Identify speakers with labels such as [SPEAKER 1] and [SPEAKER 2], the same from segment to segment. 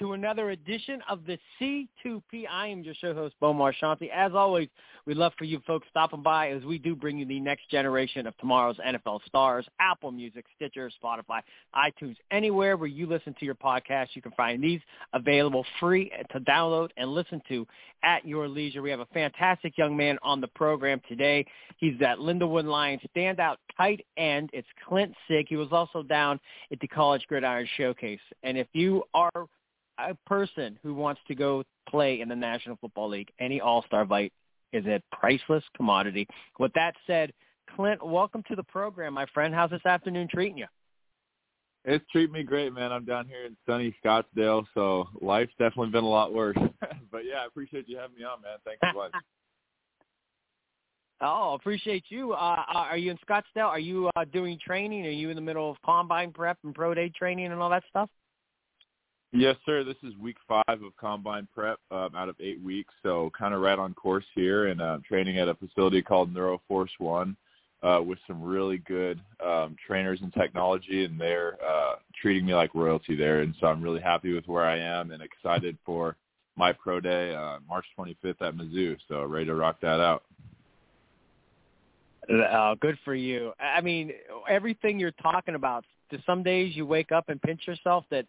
[SPEAKER 1] To another edition of the C2P. I am your show host, Bo Marchionte. As always, we'd love for you folks stopping by as we do bring you the next generation of tomorrow's NFL stars, Apple Music, Stitcher, Spotify, iTunes, anywhere where you listen to your podcast. You can find these available free to download and listen to at your leisure. We have a fantastic young man on the program today. He's that Lindenwood Lions standout tight end. It's Clint Sigg. He was also down at the College Gridiron Showcase. And if you are a person who wants to go play in the National Football League, any All-Star bite is a priceless commodity. With that said, Clint, welcome to the program, my friend. How's this afternoon treating you?
[SPEAKER 2] It's treating me great, man. I'm down here in sunny Scottsdale, so life's definitely been a lot worse. but yeah, I appreciate you having me on, man. Thanks so much.
[SPEAKER 1] Oh, appreciate you. Uh, are you in Scottsdale? Are you uh, doing training? Are you in the middle of combine prep and pro day training and all that stuff?
[SPEAKER 2] Yes, sir. This is week five of combine prep um, out of eight weeks, so kind of right on course here, and uh, training at a facility called Neuroforce One uh, with some really good um, trainers and technology, and they're uh, treating me like royalty there, and so I'm really happy with where I am and excited for my pro day uh, March 25th at Mizzou. So ready to rock that out.
[SPEAKER 1] Uh, good for you. I mean, everything you're talking about. To some days you wake up and pinch yourself that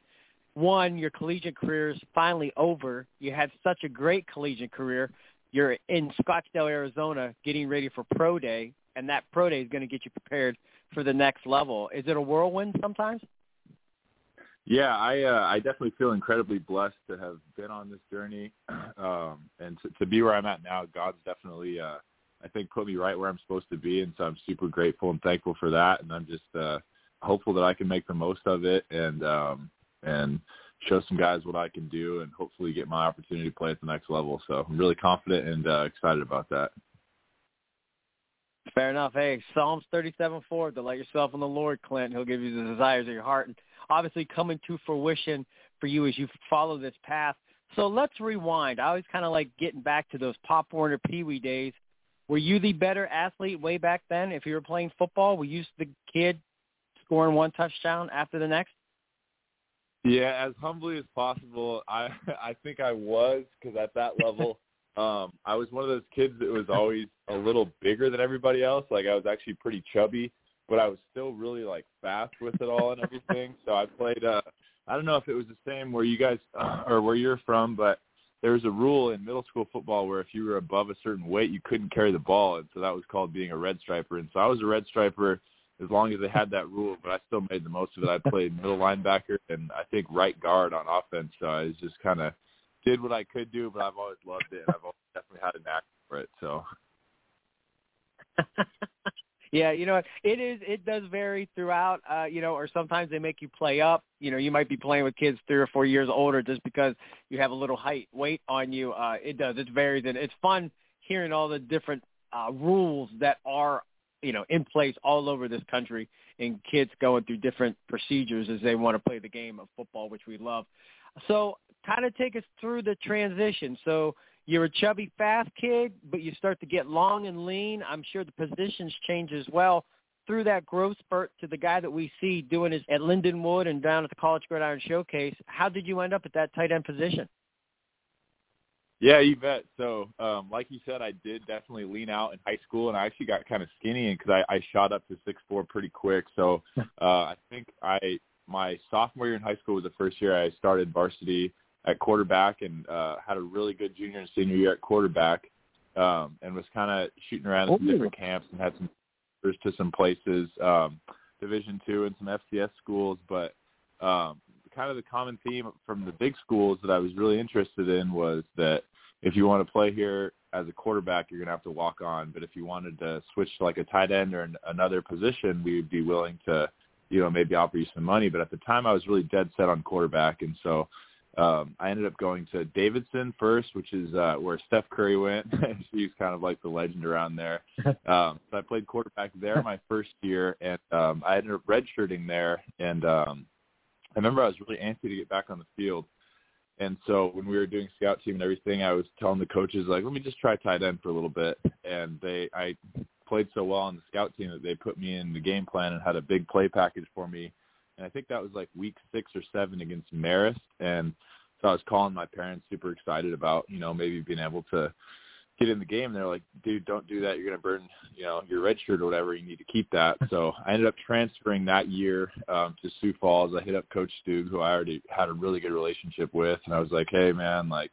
[SPEAKER 1] one, your collegiate career is finally over. You had such a great collegiate career. You're in Scottsdale, Arizona, getting ready for pro day, and that pro day is going to get you prepared for the next level. Is it a whirlwind sometimes?
[SPEAKER 2] Yeah, I uh, I definitely feel incredibly blessed to have been on this journey, um, and to, to be where I'm at now. God's definitely, uh, I think, put me right where I'm supposed to be, and so I'm super grateful and thankful for that. And I'm just uh, hopeful that I can make the most of it and um, and show some guys what I can do, and hopefully get my opportunity to play at the next level. So I'm really confident and uh, excited about that.
[SPEAKER 1] Fair enough. Hey, Psalms 37:4, delight yourself in the Lord, Clint. He'll give you the desires of your heart. And obviously coming to fruition for you as you follow this path. So let's rewind. I always kind of like getting back to those Pop Warner Pee Wee days. Were you the better athlete way back then? If you were playing football, were you the kid scoring one touchdown after the next?
[SPEAKER 2] Yeah, as humbly as possible, I I think I was because at that level, um, I was one of those kids that was always a little bigger than everybody else. Like I was actually pretty chubby, but I was still really like fast with it all and everything. so I played. uh I don't know if it was the same where you guys uh, or where you're from, but there was a rule in middle school football where if you were above a certain weight, you couldn't carry the ball, and so that was called being a red striper. And so I was a red striper as long as they had that rule, but I still made the most of it. I played middle linebacker and I think right guard on offense. So I just kind of did what I could do, but I've always loved it. And I've always definitely had an knack for it. So.
[SPEAKER 1] yeah, you know, it is. It does vary throughout. Uh, you know, or sometimes they make you play up. You know, you might be playing with kids three or four years older just because you have a little height weight on you. Uh, it does. It varies, and it's fun hearing all the different uh, rules that are you know in place all over this country, and kids going through different procedures as they want to play the game of football, which we love. So, kind of take us through the transition. So you're a chubby, fast kid, but you start to get long and lean. I'm sure the positions change as well through that growth spurt to the guy that we see doing his at Lindenwood and down at the College Gridiron Showcase. How did you end up at that tight end position?
[SPEAKER 2] Yeah, you bet. So, um, like you said, I did definitely lean out in high school, and I actually got kind of skinny because I, I shot up to six four pretty quick. So, uh, I think I my sophomore year in high school was the first year I started varsity at quarterback, and uh, had a really good junior and senior year at quarterback, um, and was kind of shooting around in some different camps and had some to some places, um, Division two and some FCS schools, but um, kind of the common theme from the big schools that I was really interested in was that if you want to play here as a quarterback, you're going to have to walk on. But if you wanted to switch to like a tight end or an, another position, we would be willing to, you know, maybe offer you some money. But at the time, I was really dead set on quarterback, and so um, I ended up going to Davidson first, which is uh, where Steph Curry went. He's kind of like the legend around there. Um, so I played quarterback there my first year, and um, I ended up redshirting there. And um, I remember I was really antsy to get back on the field. And so when we were doing scout team and everything, I was telling the coaches like, let me just try tight end for a little bit. And they, I played so well on the scout team that they put me in the game plan and had a big play package for me and I think that was like week six or seven against Marist, and so I was calling my parents, super excited about you know maybe being able to get in the game. They're like, dude, don't do that. You're gonna burn you know your red shirt or whatever. You need to keep that. So I ended up transferring that year um, to Sioux Falls. I hit up Coach Stug, who I already had a really good relationship with, and I was like, hey man, like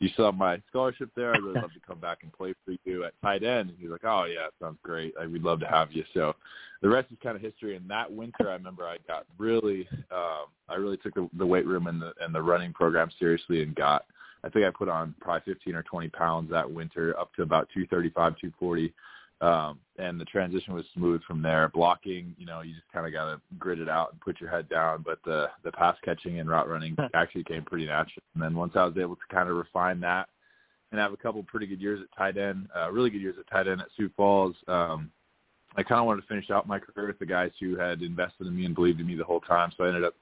[SPEAKER 2] you have my scholarship there. I'd really love to come back and play for you at tight end. And he's like, oh yeah, sounds great. Like, we'd love to have you. So the rest is kind of history. And that winter, I remember I got really, um, I really took the, the weight room and the and the running program seriously and got. I think I put on probably 15 or 20 pounds that winter, up to about 235, 240 um, and the transition was smooth from there. Blocking, you know, you just kind of got to grit it out and put your head down. But the the pass catching and route running actually came pretty natural. And then once I was able to kind of refine that and have a couple pretty good years at tight end, uh, really good years at tight end at Sioux Falls, um, I kind of wanted to finish out my career with the guys who had invested in me and believed in me the whole time. So I ended up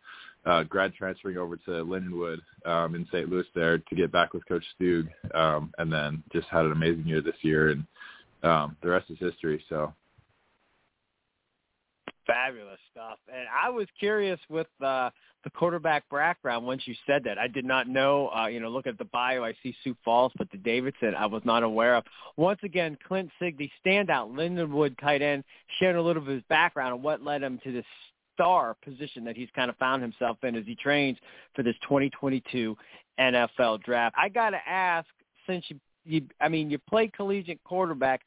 [SPEAKER 2] uh, grad transferring over to Lindenwood um, in St. Louis there to get back with Coach Stug, um, and then just had an amazing year this year and um, the rest is history. So
[SPEAKER 1] fabulous stuff. And I was curious with uh, the quarterback background once you said that. I did not know. Uh, you know, look at the bio. I see Sioux Falls, but the Davidson I was not aware of. Once again, Clint the standout Lindenwood tight end, sharing a little of his background and what led him to this star position that he's kind of found himself in as he trains for this 2022 NFL draft. I got to ask, since you you I mean, you played collegiate quarterback.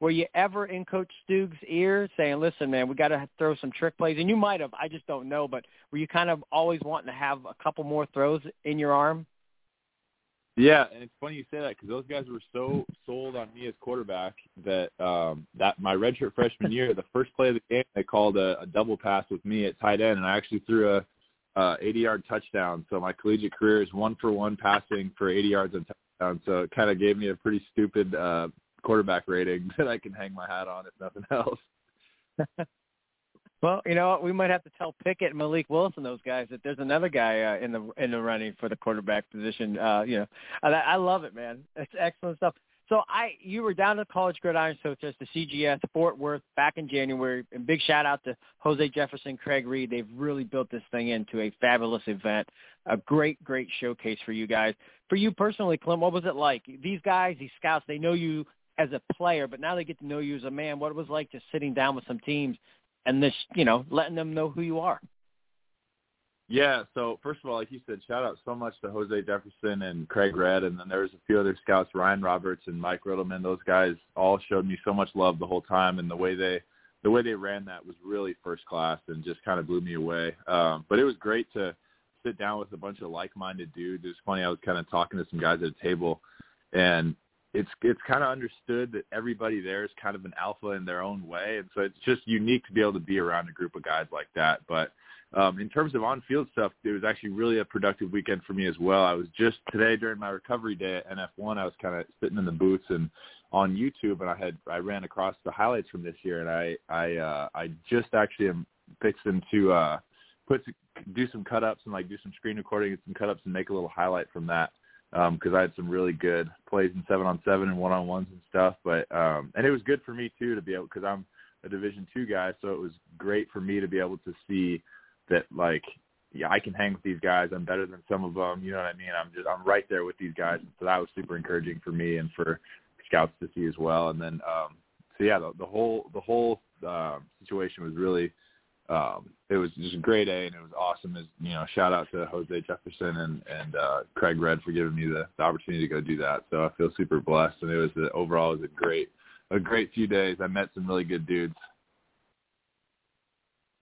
[SPEAKER 1] Were you ever in Coach Stug's ear saying, "Listen, man, we got to throw some trick plays"? And you might have. I just don't know. But were you kind of always wanting to have a couple more throws in your arm?
[SPEAKER 2] Yeah, and it's funny you say that because those guys were so sold on me as quarterback that um that my redshirt freshman year, the first play of the game, they called a, a double pass with me at tight end, and I actually threw a uh, 80-yard touchdown. So my collegiate career is one for one passing for 80 yards and touchdown. So it kind of gave me a pretty stupid uh, quarterback rating that I can hang my hat on, if nothing else.
[SPEAKER 1] well, you know what? We might have to tell Pickett and Malik Willis, those guys, that there's another guy uh, in the in the running for the quarterback position. Uh, you know, I, I love it, man. It's excellent stuff. So I, you were down at College Gridiron Showcase, the CGS Fort Worth back in January, and big shout out to Jose Jefferson, Craig Reed. They've really built this thing into a fabulous event, a great, great showcase for you guys. For you personally, Clint, what was it like? These guys, these scouts, they know you as a player, but now they get to know you as a man. What it was like just sitting down with some teams and this, you know, letting them know who you are.
[SPEAKER 2] Yeah, so first of all, like you said, shout out so much to Jose Jefferson and Craig Red, and then there was a few other scouts, Ryan Roberts and Mike Riddleman. Those guys all showed me so much love the whole time, and the way they the way they ran that was really first class and just kind of blew me away. Um, but it was great to sit down with a bunch of like-minded dudes. It was funny. I was kind of talking to some guys at a table, and it's it's kind of understood that everybody there is kind of an alpha in their own way, and so it's just unique to be able to be around a group of guys like that. But um, in terms of on-field stuff, it was actually really a productive weekend for me as well. I was just today during my recovery day at NF1, I was kind of sitting in the booths and on YouTube, and I had I ran across the highlights from this year, and I I uh, I just actually am fixing to uh, put do some cut ups and like do some screen recording and some cut ups and make a little highlight from that because um, I had some really good plays in seven on seven and one on ones and stuff. But um, and it was good for me too to be able because I'm a Division two guy, so it was great for me to be able to see that like yeah, I can hang with these guys. I'm better than some of them. You know what I mean? I'm just I'm right there with these guys. So that was super encouraging for me and for scouts to see as well. And then um so yeah, the, the whole the whole uh, situation was really um it was just a great A and it was awesome as you know, shout out to Jose Jefferson and and uh Craig Red for giving me the, the opportunity to go do that. So I feel super blessed and it was a, overall it was a great a great few days. I met some really good dudes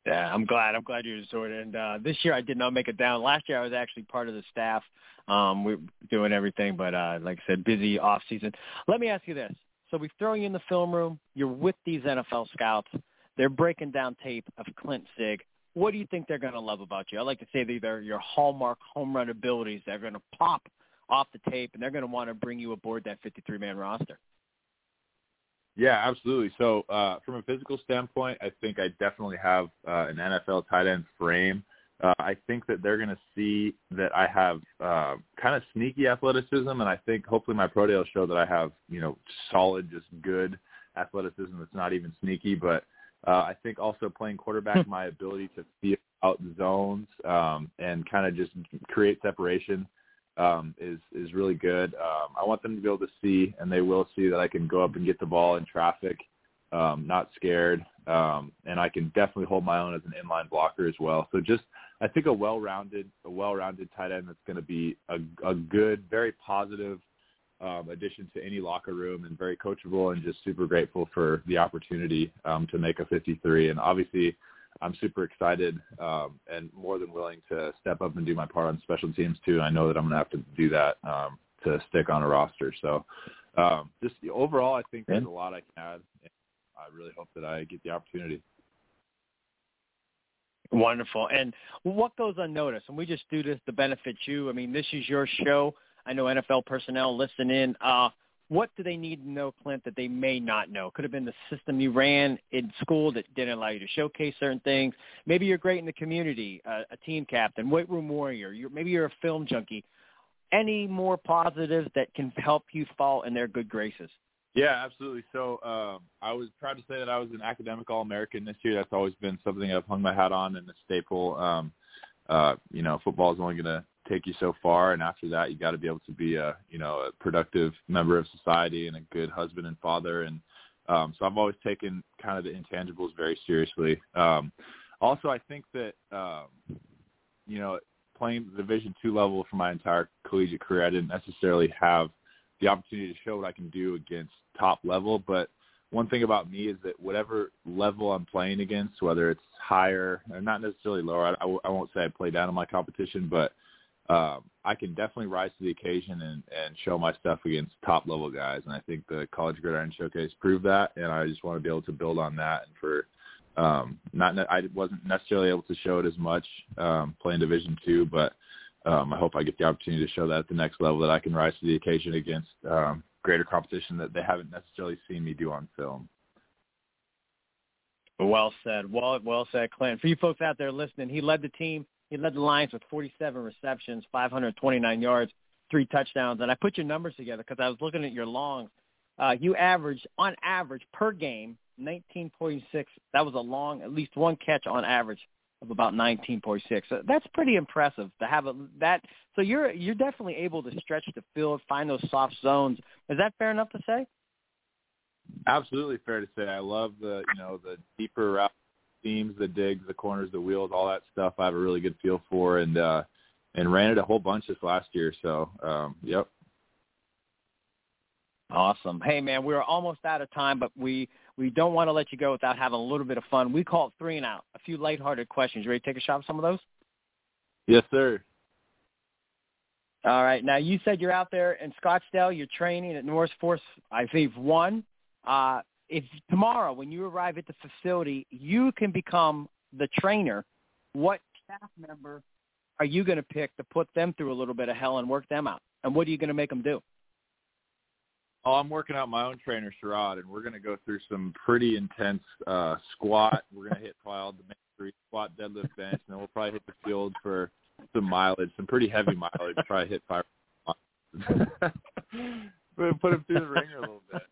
[SPEAKER 1] Yeah, I'm glad. I'm glad you enjoyed it. And uh, this year I did not make it down. Last year I was actually part of the staff. Um, we are doing everything, but uh, like I said, busy off season. Let me ask you this: So we throw you in the film room. You're with these NFL scouts. They're breaking down tape of Clint Sigg. What do you think they're going to love about you? I like to say that they're your hallmark home run abilities. They're going to pop off the tape, and they're going to want to bring you aboard that 53-man roster.
[SPEAKER 2] Yeah, absolutely. So uh, from a physical standpoint, I think I definitely have uh, an NFL tight end frame. Uh, I think that they're going to see that I have uh, kind of sneaky athleticism, and I think hopefully my pro day will show that I have you know solid, just good athleticism that's not even sneaky. But uh, I think also playing quarterback, my ability to feel out zones um, and kind of just create separation um, is is really good. Um, I want them to be able to see, and they will see that I can go up and get the ball in traffic, um, not scared, um, and I can definitely hold my own as an inline blocker as well. So just I think a well-rounded a well-rounded tight end that's going to be a, a good, very positive um, addition to any locker room, and very coachable, and just super grateful for the opportunity um, to make a 53. And obviously I'm super excited um, and more than willing to step up and do my part on special teams too. And I know that I'm going to have to do that um, to stick on a roster. So um, just overall, I think there's a lot I can add. I really hope that I get the opportunity.
[SPEAKER 1] Wonderful. And what goes unnoticed? And we just do this to benefit you. I mean, this is your show. I know NFL personnel listen in. Uh, what do they need to know, Clint, that they may not know? Could have been the system you ran in school that didn't allow you to showcase certain things. Maybe you're great in the community, uh, a team captain, weight room warrior. You're, maybe you're a film junkie. Any more positives that can help you fall in their good graces?
[SPEAKER 2] Yeah, absolutely. So um, I was proud to say that I was an academic All-American this year. That's always been something I've hung my hat on and a staple. Um, uh, you know, football is only going to take you so far, and after that, you got to be able to be a you know a productive member of society and a good husband and father. And um, so I've always taken kind of the intangibles very seriously. Um, also, I think that um, you know playing the Division two level for my entire collegiate career, I didn't necessarily have the opportunity to show what I can do against top level, but one thing about me is that whatever level I'm playing against, whether it's higher or not necessarily lower, I, I, I won't say I play down on my competition, but um, I can definitely rise to the occasion and, and show my stuff against top level guys. And I think the College Gridiron Showcase proved that. And I just want to be able to build on that. And for um, not, I wasn't necessarily able to show it as much um, playing Division two, but um, I hope I get the opportunity to show that at the next level that I can rise to the occasion against um, greater competition that they haven't necessarily seen me do on film.
[SPEAKER 1] Well said. Well, well said, Clint. For you folks out there listening, he led the team he led the Lions with 47 receptions, 529 yards, three touchdowns. And I put your numbers together because I was looking at your longs. Uh, you averaged, on average, per game, 19.6. That was a long, at least one catch on average of about 19.6. So that's pretty impressive to have a, that. So you're you're definitely able to stretch the field, find those soft zones. Is that fair enough to say?
[SPEAKER 2] Absolutely fair to say. I love the you know the deeper route seams, the digs, the corners, the wheels, all that stuff. I have a really good feel for, and uh, and ran it a whole bunch this last year. So, um, yep.
[SPEAKER 1] Awesome. Hey man, we're almost out of time, but we we don't want to let you go without having a little bit of fun. We call it three and out. A few lighthearted questions. You ready to take a shot at some of those?
[SPEAKER 2] Yes, sir.
[SPEAKER 1] All right. Now you said you're out there in Scottsdale. You're training at Norris Force. I think one. Uh, if tomorrow when you arrive at the facility, you can become the trainer, what staff member are you going to pick to put them through a little bit of hell and work them out? And what are you going to make them do?
[SPEAKER 2] Oh, I'm working out my own trainer, Sherrod, and we're going to go through some pretty intense uh, squat. We're going to hit probably the main three squat, deadlift, bench, and then we'll probably hit the field for some mileage, some pretty heavy mileage. Try to hit five. Put him through the ringer a little bit.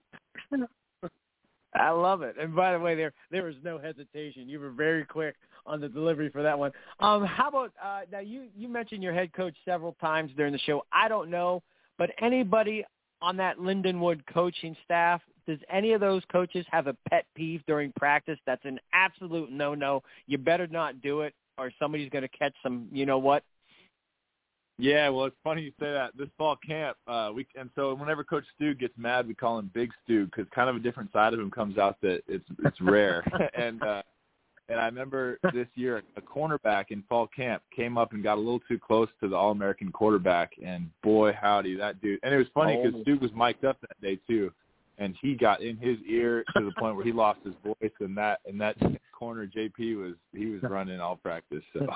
[SPEAKER 1] I love it. And by the way, there there was no hesitation. You were very quick on the delivery for that one. Um, how about uh, now? You you mentioned your head coach several times during the show. I don't know, but anybody on that Lindenwood coaching staff, does any of those coaches have a pet peeve during practice that's an absolute no no? You better not do it, or somebody's going to catch some. You know what?
[SPEAKER 2] Yeah, well, it's funny you say that. This fall camp, uh, we and so whenever Coach Stu gets mad, we call him Big Stu because kind of a different side of him comes out that it's it's rare. and uh, And I remember this year a cornerback in fall camp came up and got a little too close to the All American quarterback, and boy howdy that dude. And it was funny because
[SPEAKER 1] Oh.
[SPEAKER 2] Stu was mic'd up that day too, and he got in his ear to the point where he lost his voice. And that and that corner JP was he was running all practice. So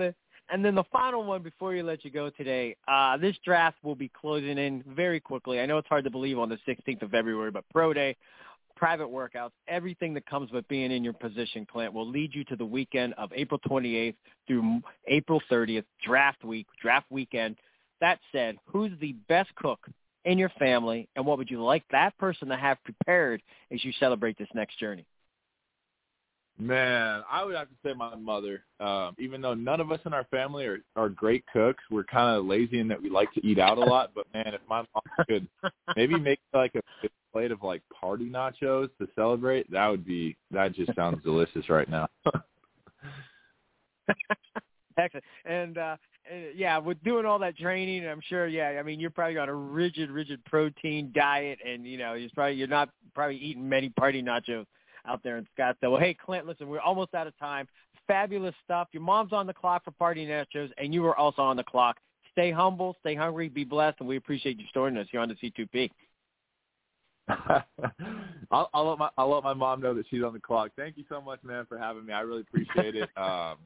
[SPEAKER 1] It. And then the final one before we let you go today. Uh, this draft will be closing in very quickly. I know it's hard to believe on the 16th of February, but pro day, private workouts, everything that comes with being in your position, Clint, will lead you to the weekend of April 28th through April 30th, draft week, draft weekend. That said, who's the best cook in your family, and what would you like that person to have prepared as you celebrate this next journey?
[SPEAKER 2] Man, I would have to say my mother. Um, even though none of us in our family are, are great cooks, we're kind of lazy in that we like to eat out a lot. But man, if my mom could maybe make like a, plate of like party nachos to celebrate, that would be that just sounds delicious right now.
[SPEAKER 1] Excellent. And uh, yeah, with doing all that training, I'm sure. Yeah, I mean, you're probably on a rigid, rigid protein diet, and you know, you're probably you're not probably eating many party nachos out there in Scottsdale. Well, hey, Clint, listen, we're almost out of time. Fabulous stuff. Your mom's on the clock for party nachos, and you are also on the clock. Stay humble, stay hungry, be blessed, and we appreciate you joining us here on the C2P.
[SPEAKER 2] I'll, I'll let my I'll let my mom know that she's on the clock. Thank you so much, man, for having me. I really appreciate it. Um,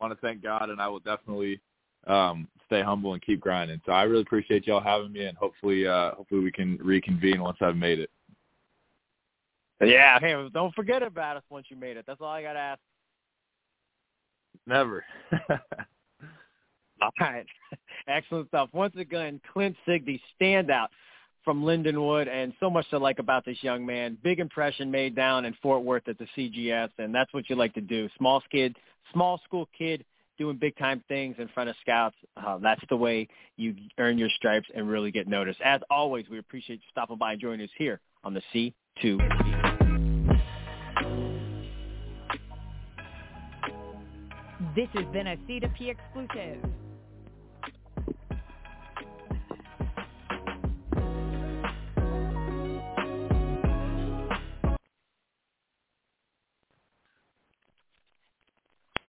[SPEAKER 2] I want to thank God, and I will definitely um, stay humble and keep grinding. So I really appreciate y'all having me, and hopefully, uh, hopefully we can reconvene once I've made it.
[SPEAKER 1] Yeah. Hey, don't forget about us once you made it. That's all I got to ask.
[SPEAKER 2] Never.
[SPEAKER 1] All right. Excellent stuff. Once again, Clint Sigdy, standout from Lindenwood, and so much to like about this young man. Big impression made down in Fort Worth at the CGS, and that's what you like to do. Small kid, small school kid doing big time things in front of scouts. Uh, that's the way you earn your stripes and really get noticed. As always, we appreciate you stopping by and joining us here on the C2.
[SPEAKER 3] This has been a C2P exclusive.